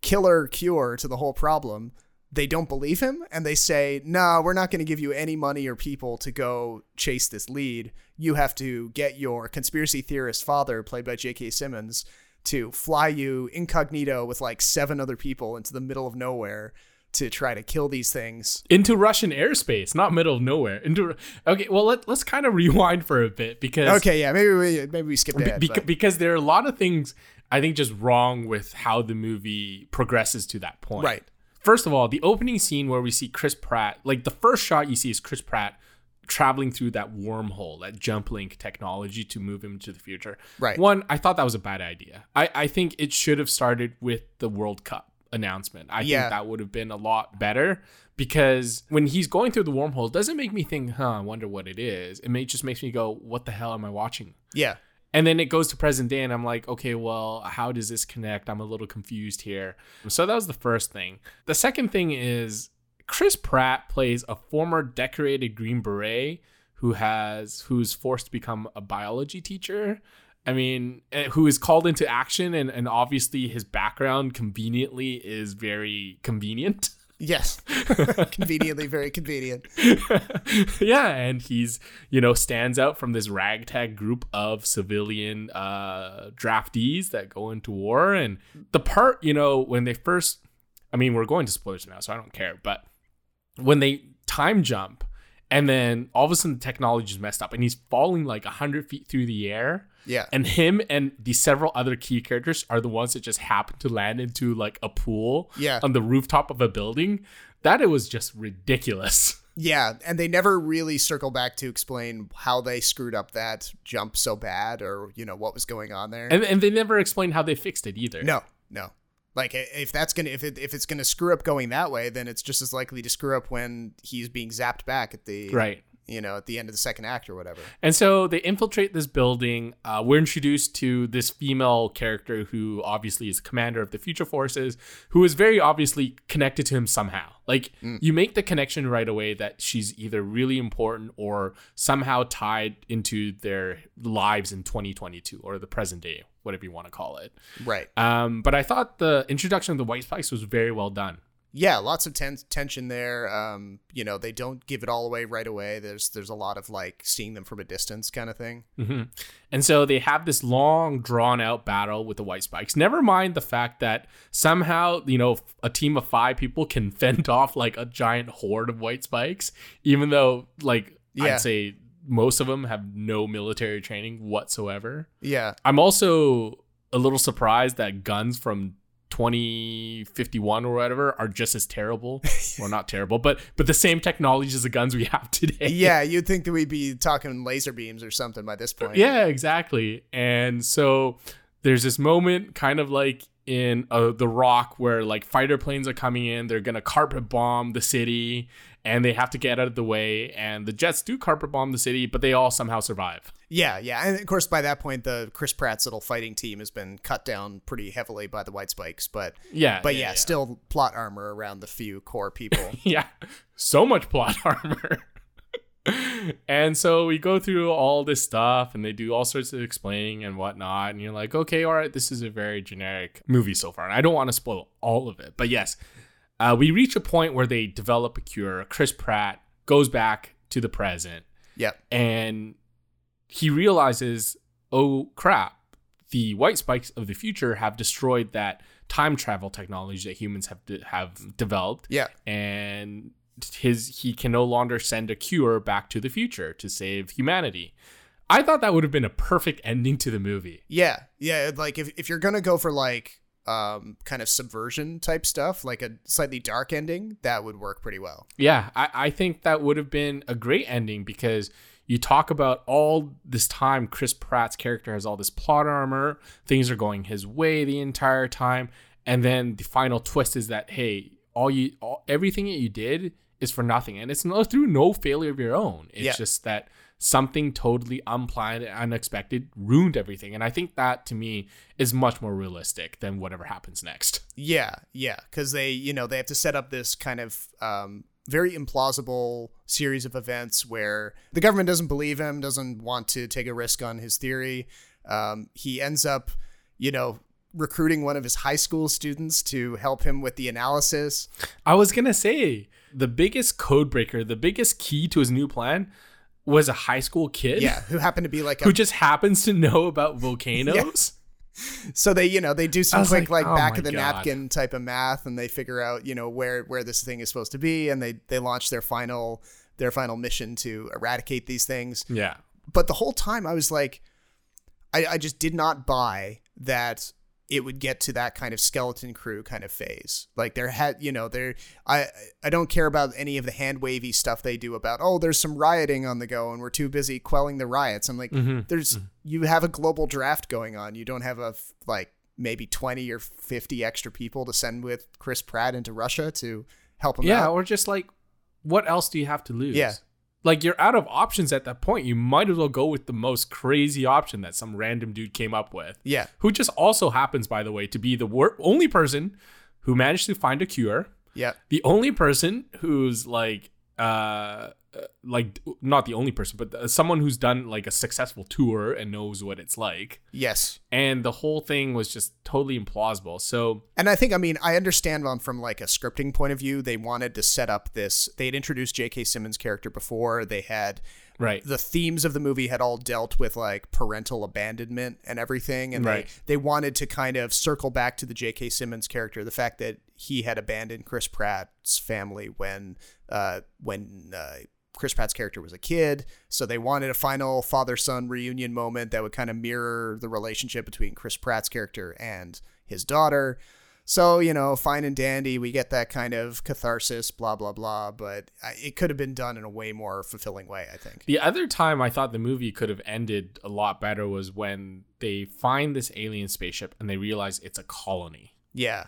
killer cure to the whole problem, they don't believe him and they say, No, we're not going to give you any money or people to go chase this lead. You have to get your conspiracy theorist father, played by J.K. Simmons, to fly you incognito with like seven other people into the middle of nowhere to try to kill these things. Into Russian airspace, not middle of nowhere. Into okay, well let let's kind of rewind for a bit because Okay, yeah, maybe we maybe we Be- ahead. beca- because there are a lot of things I think just wrong with how the movie progresses to that point. Right. First of all, the opening scene where we see Chris Pratt, like the first shot you see is Chris Pratt traveling through that wormhole, that jump link technology to move him to the future. Right. One, I thought that was a bad idea. I, I think it should have started with the World Cup announcement. I Yeah. think that would have been a lot better because when he's going through the wormhole, it doesn't make me think, huh, I wonder what it is. It may, just makes me go, what the hell am I watching? yeah. And then it goes to present day, and I'm like, okay, well, how does this connect? I'm a little confused here. So that was the first thing. The second thing is Chris Pratt plays a former decorated Green Beret who has who's forced to become a biology teacher. I mean, eh, who is called into action, and, and obviously his background conveniently is very convenient. Yes. Conveniently very convenient. yeah, and he's you know stands out from this ragtag group of civilian uh, draftees that go into war. And the part you know when they first, I mean, we're going to spoilers now, so I don't care. But when they time jump, and then all of a sudden the technology is messed up, and he's falling like hundred feet through the air. Yeah. And him and the several other key characters are the ones that just happen to land into like a pool Yeah. on the rooftop of a building. That it was just ridiculous. Yeah, and they never really circle back to explain how they screwed up that jump so bad or, you know, what was going on there. And, and they never explained how they fixed it either. no, no. Like if that's gonna if it if it's gonna screw up going that way, then it's just as likely to screw up when he's being zapped back at the Right. You know at the end of the second act or whatever. And so they infiltrate this building. Uh, we're introduced to this female character who obviously is commander of the future forces, who is very obviously connected to him somehow. Like you make the connection right away that she's either really important or somehow tied into their lives in 2022 or the present day, whatever you want to call it. Right. Um, but I thought the introduction of the White Spikes was very well done. Yeah, lots of ten- tension there. Um, you know, they don't give it all away right away. There's there's a lot of like seeing them from a distance kind of thing. hmm And so they have this long, drawn out battle with the White Spikes. Never mind the fact that somehow, you know, a team of five people can fend off like a giant horde of White Spikes, even though, like, Yeah. I'd say most of them have no military training whatsoever. Yeah. I'm also a little surprised that guns from 2051 or whatever are just as terrible or not terrible but but the same technology as the guns we have today Yeah, you'd think that we'd be talking laser beams or something by this point. Yeah, exactly. And so there's this moment, kind of like in uh, The Rock, where like fighter planes are coming in, they're gonna carpet bomb the city, and they have to get out of the way. And the jets do carpet bomb the city, but they all somehow survive. Yeah, yeah, and of course by that point the Chris Pratt's little fighting team has been cut down pretty heavily by the White Spikes, but Yeah, but yeah, yeah, yeah. still plot armor around the few core people. yeah, so much plot armor. and so we go through all this stuff and they do all sorts of explaining and whatnot. And you're like, okay, all right, this is a very generic movie so far. And I don't want to spoil all of it. But yes, uh, we reach a point where they develop a cure. Chris Pratt goes back to the present yep. and he realizes, oh crap, the white spikes of the future have destroyed that time travel technology that humans have de- have developed Yeah. and his he can no longer send a cure back to the future to save humanity. I thought that would have been a perfect ending to the movie. Yeah, yeah. Like if if you're gonna go for like um kind of subversion type stuff, like a slightly dark ending, that would work pretty well. Yeah, I, I think that would have been a great ending because you talk about all this time Chris Pratt's character has all this plot armor, things are going his way the entire time, and then the final twist is that hey, all you all, everything that you did is for nothing, and it's through no failure of your own. It's Yeah. just that something totally unplanned and unexpected ruined everything, and I think that to me is much more realistic than whatever happens next. Yeah, yeah, because they you know they have to set up this kind of um very implausible series of events where the government doesn't believe him, doesn't want to take a risk on his theory. Um, he ends up, you know, recruiting one of his high school students to help him with the analysis. I was gonna say the biggest code breaker, the biggest key to his new plan was a high school kid. Yeah, who happened to be like a Who just happens to know about volcanoes. so they you know they do some quick like, like, oh back of the God. napkin type of math and they figure out you know where where this thing is supposed to be and they they launch their final their final mission to eradicate these things Yeah. but the whole time i was like i i just did not buy that it would get to that kind of skeleton crew kind of phase like there had you know there i i don't care about any of the hand wavy stuff they do about oh there's some rioting on the go and we're too busy quelling the riots i'm like Mhm. there's you have a global draft going on you don't have a like maybe 20 or 50 extra people to send with chris pratt into russia to help him out. Yeah, out or just like what else do you have to lose? Yeah. Like you're out of options at that point. You might as well go with the most crazy option that some random dude came up with. Yeah. Who just also happens, by the way, to be the wor- only person who managed to find a cure. yeah the only person who's like uh uh, like not the only person but uh, someone who's done like a successful tour and knows what it's like yes and the whole thing was just totally implausible so And I think, I mean, I understand on from like a scripting point of view, they wanted to set up this. They had introduced J.K. Simmons' character before. They had right the themes of the movie had all dealt with like parental abandonment and everything, and Right. they they wanted to kind of circle back to the J.K. Simmons character, the fact that he had abandoned Chris Pratt's family when uh when uh, Chris Pratt's character was a kid. So they wanted a final father son reunion moment that would kind of mirror the relationship between Chris Pratt's character and his daughter. So, you know, fine and dandy, we get that kind of catharsis, blah, blah, blah. But it could have been done in a way more fulfilling way, I think. the other time i thought the movie could have ended a lot better was when they find this alien spaceship and they realize it's a colony Yeah.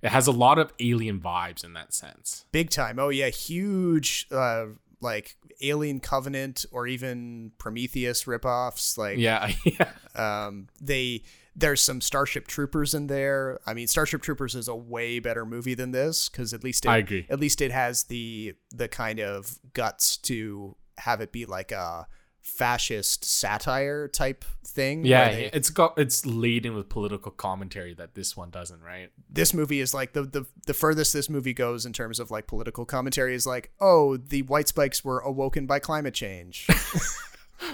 It has a lot of alien vibes in that sense. Big time. Oh yeah, huge uh like Alien Covenant or even Prometheus ripoffs. Like Yeah, yeah. um they there's some Starship Troopers in there. I mean, Starship Troopers is a way better movie than this because at least it, I agree. At least it has the the kind of guts to have it be like a fascist satire type thing. Yeah, they- it's got it's laden with political commentary that this one doesn't, right? this movie is like the, the the furthest this movie goes in terms of like political commentary is like oh the white spikes were awoken by climate change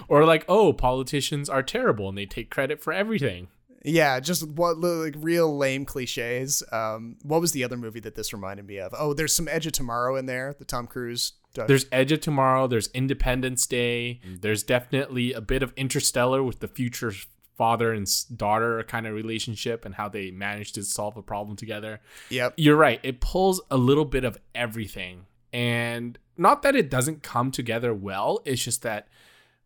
Or like, oh, politicians are terrible and they take credit for everything. yeah just what like real lame cliches um what was the other movie that this reminded me of oh there's some edge of tomorrow in there the tom cruise There's Edge of Tomorrow, there's Independence Day, there's definitely a bit of Interstellar with the future father and daughter kind of relationship and how they manage to solve a problem together. yep You're right. It pulls a little bit of everything. And not that it doesn't come together well, it's just that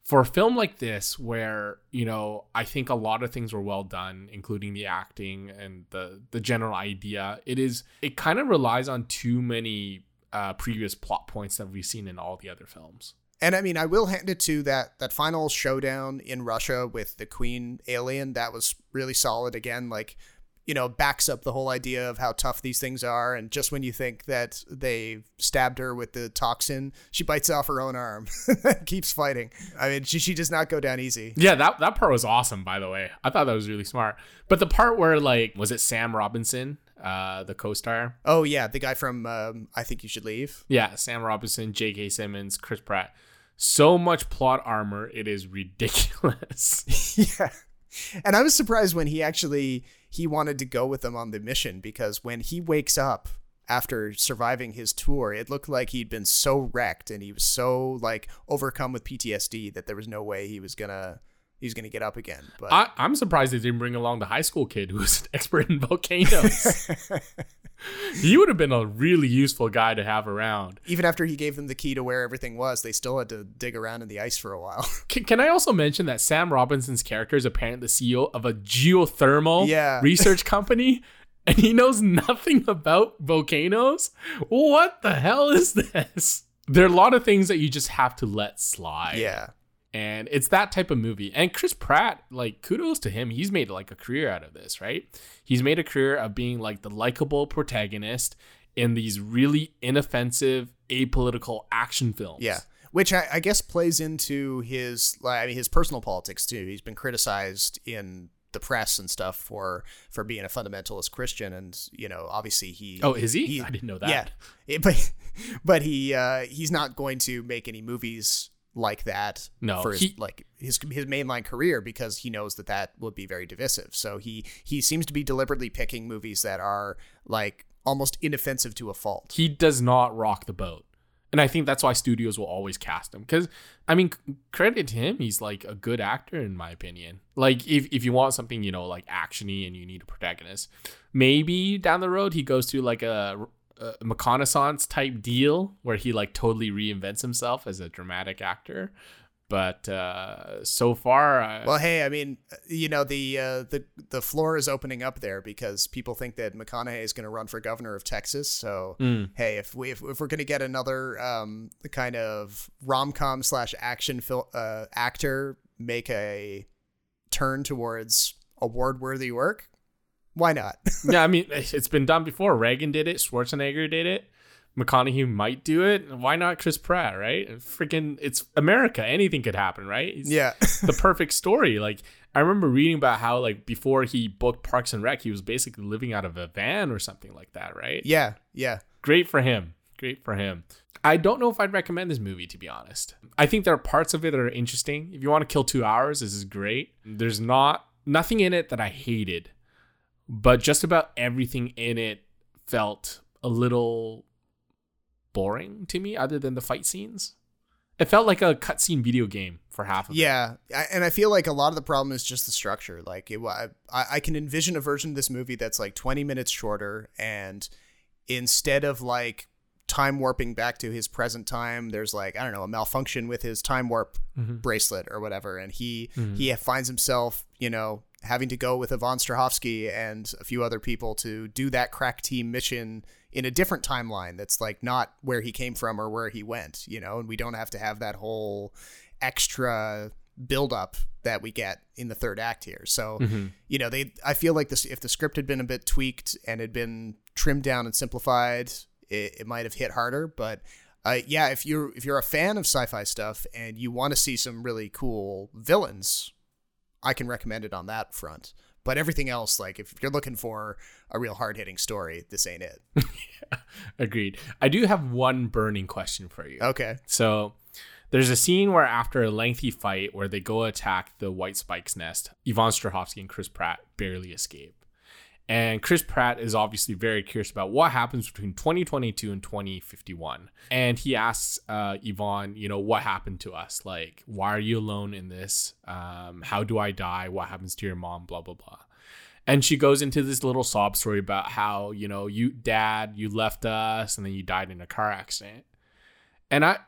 for a film like this, where, you know, I think a lot of things were well done, including the acting and the the general idea, it is it kind of relies on too many uh, previous plot points that we've seen in all the other films. and i mean i will hand it to that that final showdown in russia with the queen alien that was really solid again like you know backs up the whole idea of how tough these things are and just when you think that they stabbed her with the toxin she bites off her own arm keeps fighting i mean she, she does not go down easy Yeah, that that part was awesome, by the way. I thought that was really smart. But the part where like was it Sam Robinson, uh, the co-star? oh yeah the guy from um, i think you should leave Yeah, Sam Robinson, J.K. Simmons, Chris Pratt. So much plot armor, it is ridiculous. yeah and i was surprised when he actually he wanted to go with them on the mission because when he wakes up after surviving his tour it looked like he'd been so wrecked and he was so like overcome with ptsd that there was no way he was gonna he was gonna get up again but I, I'm surprised they didn't bring along the high school kid who was an expert in volcanoes. he would have been a really useful guy to have around. even after he gave them the key to where everything was they still had to dig around in the ice for a while Can, can I also mention that Sam Robinson's character is apparently the CEO of a geothermal Yeah. research company? And he knows nothing about volcanoes? What the hell is this? There are a lot of things that you just have to let slide. yeah And it's that type of movie. And Chris Pratt, like, kudos to him. He's made like a career out of this, right? He's made a career of being like the likable protagonist in these really inoffensive, apolitical action films. Yeah, which I, I guess plays into his like I mean his personal politics too. He's been criticized in the press and stuff for for being a fundamentalist Christian, and you know obviously he. Oh, is he? I didn't know that. Yeah, It- but but he uh, he's not going to make any movies like that No, for his, he- like his his mainline career because he knows that that would be very divisive. So he he seems to be deliberately picking movies that are like almost inoffensive to a fault. he does not rock the boat. And I think that's why studios will always cast him. Because, I mean, credit to him, he's like a good actor, in my opinion. Like, if, if you want something, you know, like actiony and you need a protagonist, maybe down the road he goes to like a, a reconnaissance type deal where he like totally reinvents himself as a dramatic actor. But uh, so far, uh, Well, hey, I mean, you know, the uh, the the floor is opening up there because people think that McConaughey is going to run for governor of Texas. So, Mm. hey, if we if, if we're going to get another um, kind of rom com slash action fil- uh, actor make a turn towards award worthy work, why not? yeah, I mean, it's been done before. Reagan did it. Schwarzenegger did it. McConaughey might do it. Why not Chris Pratt, right? Freaking, it's America. Anything could happen, right? It's yeah, the perfect story. Like, I remember reading about how, like, before he booked Parks and Rec, he was basically living out of a van or something like that, right? yeah, yeah. Great for him. Great for him. I don't know if I'd recommend this movie, to be honest. I think there are parts of it that are interesting. If you want to kill two hours, this is great. There's not nothing in it that I hated, but just about everything in it felt a little boring to me, other than the fight scenes. It felt like a cutscene video game for half of it. Yeah, and I feel like a lot of the problem is just the structure. Like, it, I, I can envision a version of this movie that's like 20 minutes shorter, and instead of like time warping back to his present time. There's like I don't know a malfunction with his time warp mm-hmm. bracelet or whatever, and he mm-hmm. he finds himself you know having to go with Yvonne Strahovski and a few other people to do that crack team mission in a different timeline that's like not where he came from or where he went, you know, and we don't have to have that whole extra buildup that we get in the third act here. So, you know, they I feel like this if the script had been a bit tweaked and had been trimmed down and simplified, it, it might have hit harder, but uh, yeah, if you're if you're a fan of sci-fi stuff and you want to see some really cool villains, I can recommend it on that front. But everything else, like if you're looking for a real hard hitting story, this ain't it. Agreed. I do have one burning question for you. Okay. So there's a scene where after a lengthy fight where they go attack the White Spike's nest, Yvonne Strahovski and Chris Pratt barely escape. And Chris Pratt is obviously very curious about what happens between 2022 and 2051. And he asks uh, Yvonne, you know, what happened to us? Like, why are you alone in this? Um, how do I die? What happens to your mom? Blah, blah, blah. And she goes into this little sob story about how, you know, you, dad, you left us and then you died in a car accident. And I,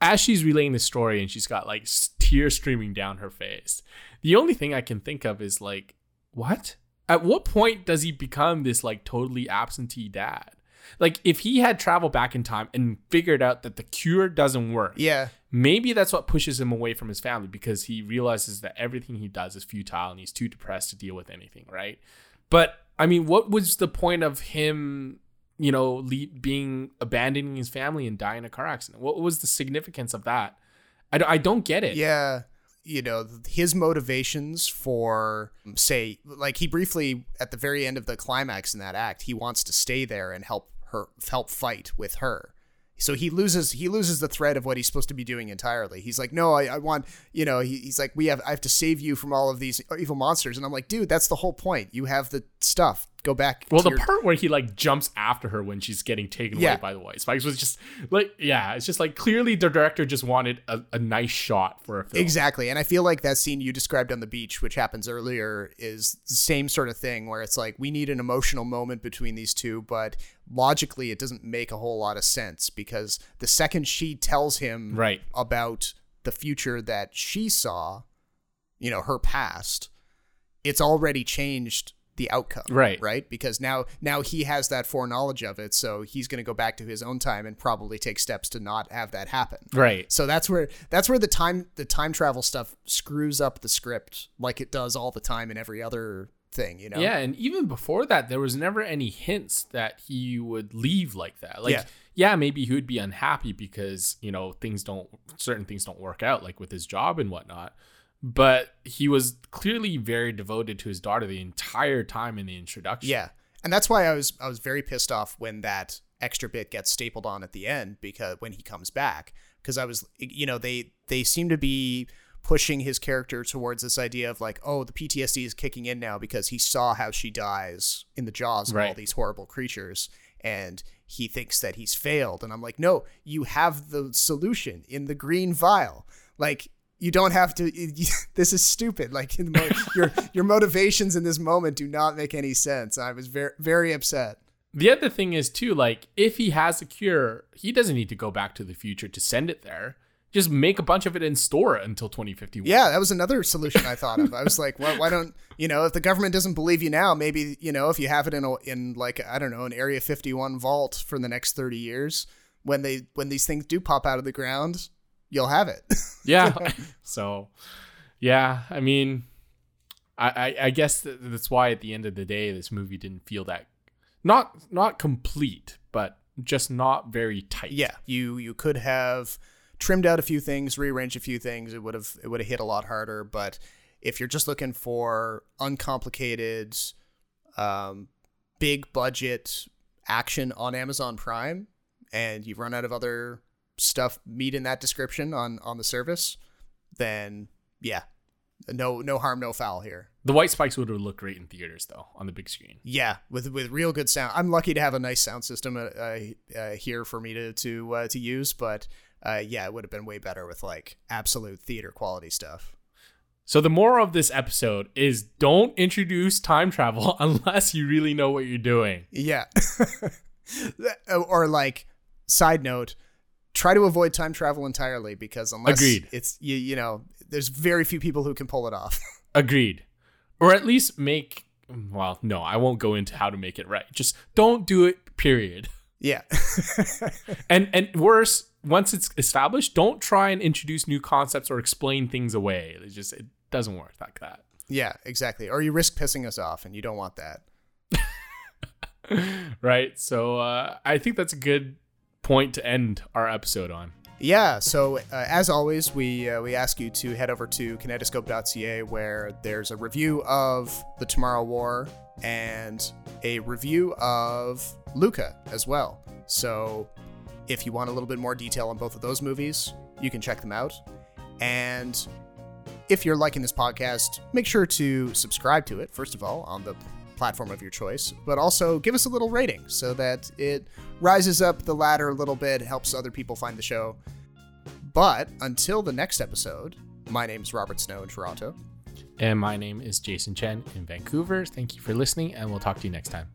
as she's relaying the story and she's got like tears streaming down her face, the only thing I can think of is like, what? At what point does he become this like totally absentee dad? Like, if he had traveled back in time and figured out that the cure doesn't work, Yeah. maybe that's what pushes him away from his family because he realizes that everything he does is futile and he's too depressed to deal with anything, right? But I mean, what was the point of him, you know, le- being abandoning his family and dying in a car accident? What was the significance of that? I, d- I don't get it. Yeah. You know, his motivations for, say, like he briefly, at the very end of the climax in that act, he wants to stay there and help her, help fight with her. So he loses he loses the thread of what he's supposed to be doing entirely. He's like, no, I, I want you know. He, he's like, we have I have to save you from all of these evil monsters, and I'm like, dude, that's the whole point. You have the stuff. Go back. Well, to the your- part where he like jumps after her when she's getting taken Yeah. away by the white spikes was just like, yeah, it's just like clearly the director just wanted a, a nice shot for a film. Exactly. And I feel like that scene you described on the beach, which happens earlier, is the same sort of thing where it's like we need an emotional moment between these two, but logically it doesn't make a whole lot of sense because the second she tells him Right. about the future that she saw, you know, her past, it's already changed the outcome. Right. Right? Because now now he has that foreknowledge of it, so he's gonna go back to his own time and probably take steps to not have that happen. Right. So that's where that's where the time the time travel stuff screws up the script like it does all the time in every other thing, you know? Yeah, and even before that, there was never any hints that he would leave like that. Like, Yeah. yeah. maybe he would be unhappy because you know things don't, certain things don't work out, like with his job and whatnot. But he was clearly very devoted to his daughter the entire time in the introduction. Yeah. And that's why I was I was very pissed off when that extra bit gets stapled on at the end because when he comes back because I was you know they they seem to be pushing his character towards this idea of like oh the PTSD is kicking in now because he saw how she dies in the jaws of all these horrible creatures and he thinks that he's failed and I'm like no you have the solution in the green vial like you don't have to this is stupid like your your motivations in this moment do not make any sense i was very very upset The other thing is too, like if he has a cure, he doesn't need to go back to the future to send it there. Just make a bunch of it and store it until 2051. yeah that was another solution i thought of i was like why, why don't you know if the government doesn't believe you now maybe you know if you have it in a, in like i don't know an area 51 vault for the next 30 years when they when these things do pop out of the ground you'll have it. Yeah. So yeah i mean I, I i guess that's why at the end of the day this movie didn't feel that not not complete but just not very tight. Yeah. You you could have trimmed out a few things rearranged a few things. It would have it would have hit a lot harder. But if you're just looking for uncomplicated um big budget action on amazon prime and you've run out of other stuff meet in that description on on the service then yeah. No no harm no foul here. The white spikes would have looked great in theaters though on the big screen. Yeah, with with real good sound. I'm lucky to have a nice sound system uh, uh, uh, here for me to to uh, to use, but uh, yeah, it would have been way better with like absolute theater quality stuff. so the moral of this episode is don't introduce time travel unless you really know what you're doing. Yeah, or like side note, try to avoid time travel entirely because unless Agreed. it's you, you know, there's very few people who can pull it off. Agreed. Or at least make well, no, I won't go into how to make it right. Just don't do it, period. yeah. And and worse, once it's established, don't try and introduce new concepts or explain things away. It just it doesn't work like that. yeah, exactly. Or you risk pissing us off and you don't want that. Right? So uh, I think that's a good point to end our episode on. Yeah, so uh, as always, we uh, we ask you to head over to kinetoscope.ca where there's a review of The Tomorrow War and a review of Luca as well. So if you want a little bit more detail on both of those movies, you can check them out. And if you're liking this podcast, make sure to subscribe to it, first of all, on the platform of your choice, but also give us a little rating so that it rises up the ladder a little bit, helps other people find the show. But until the next episode, my name is Robert Snow in Toronto. And my name is Jason Chen in Vancouver. Thank you for listening, and we'll talk to you next time.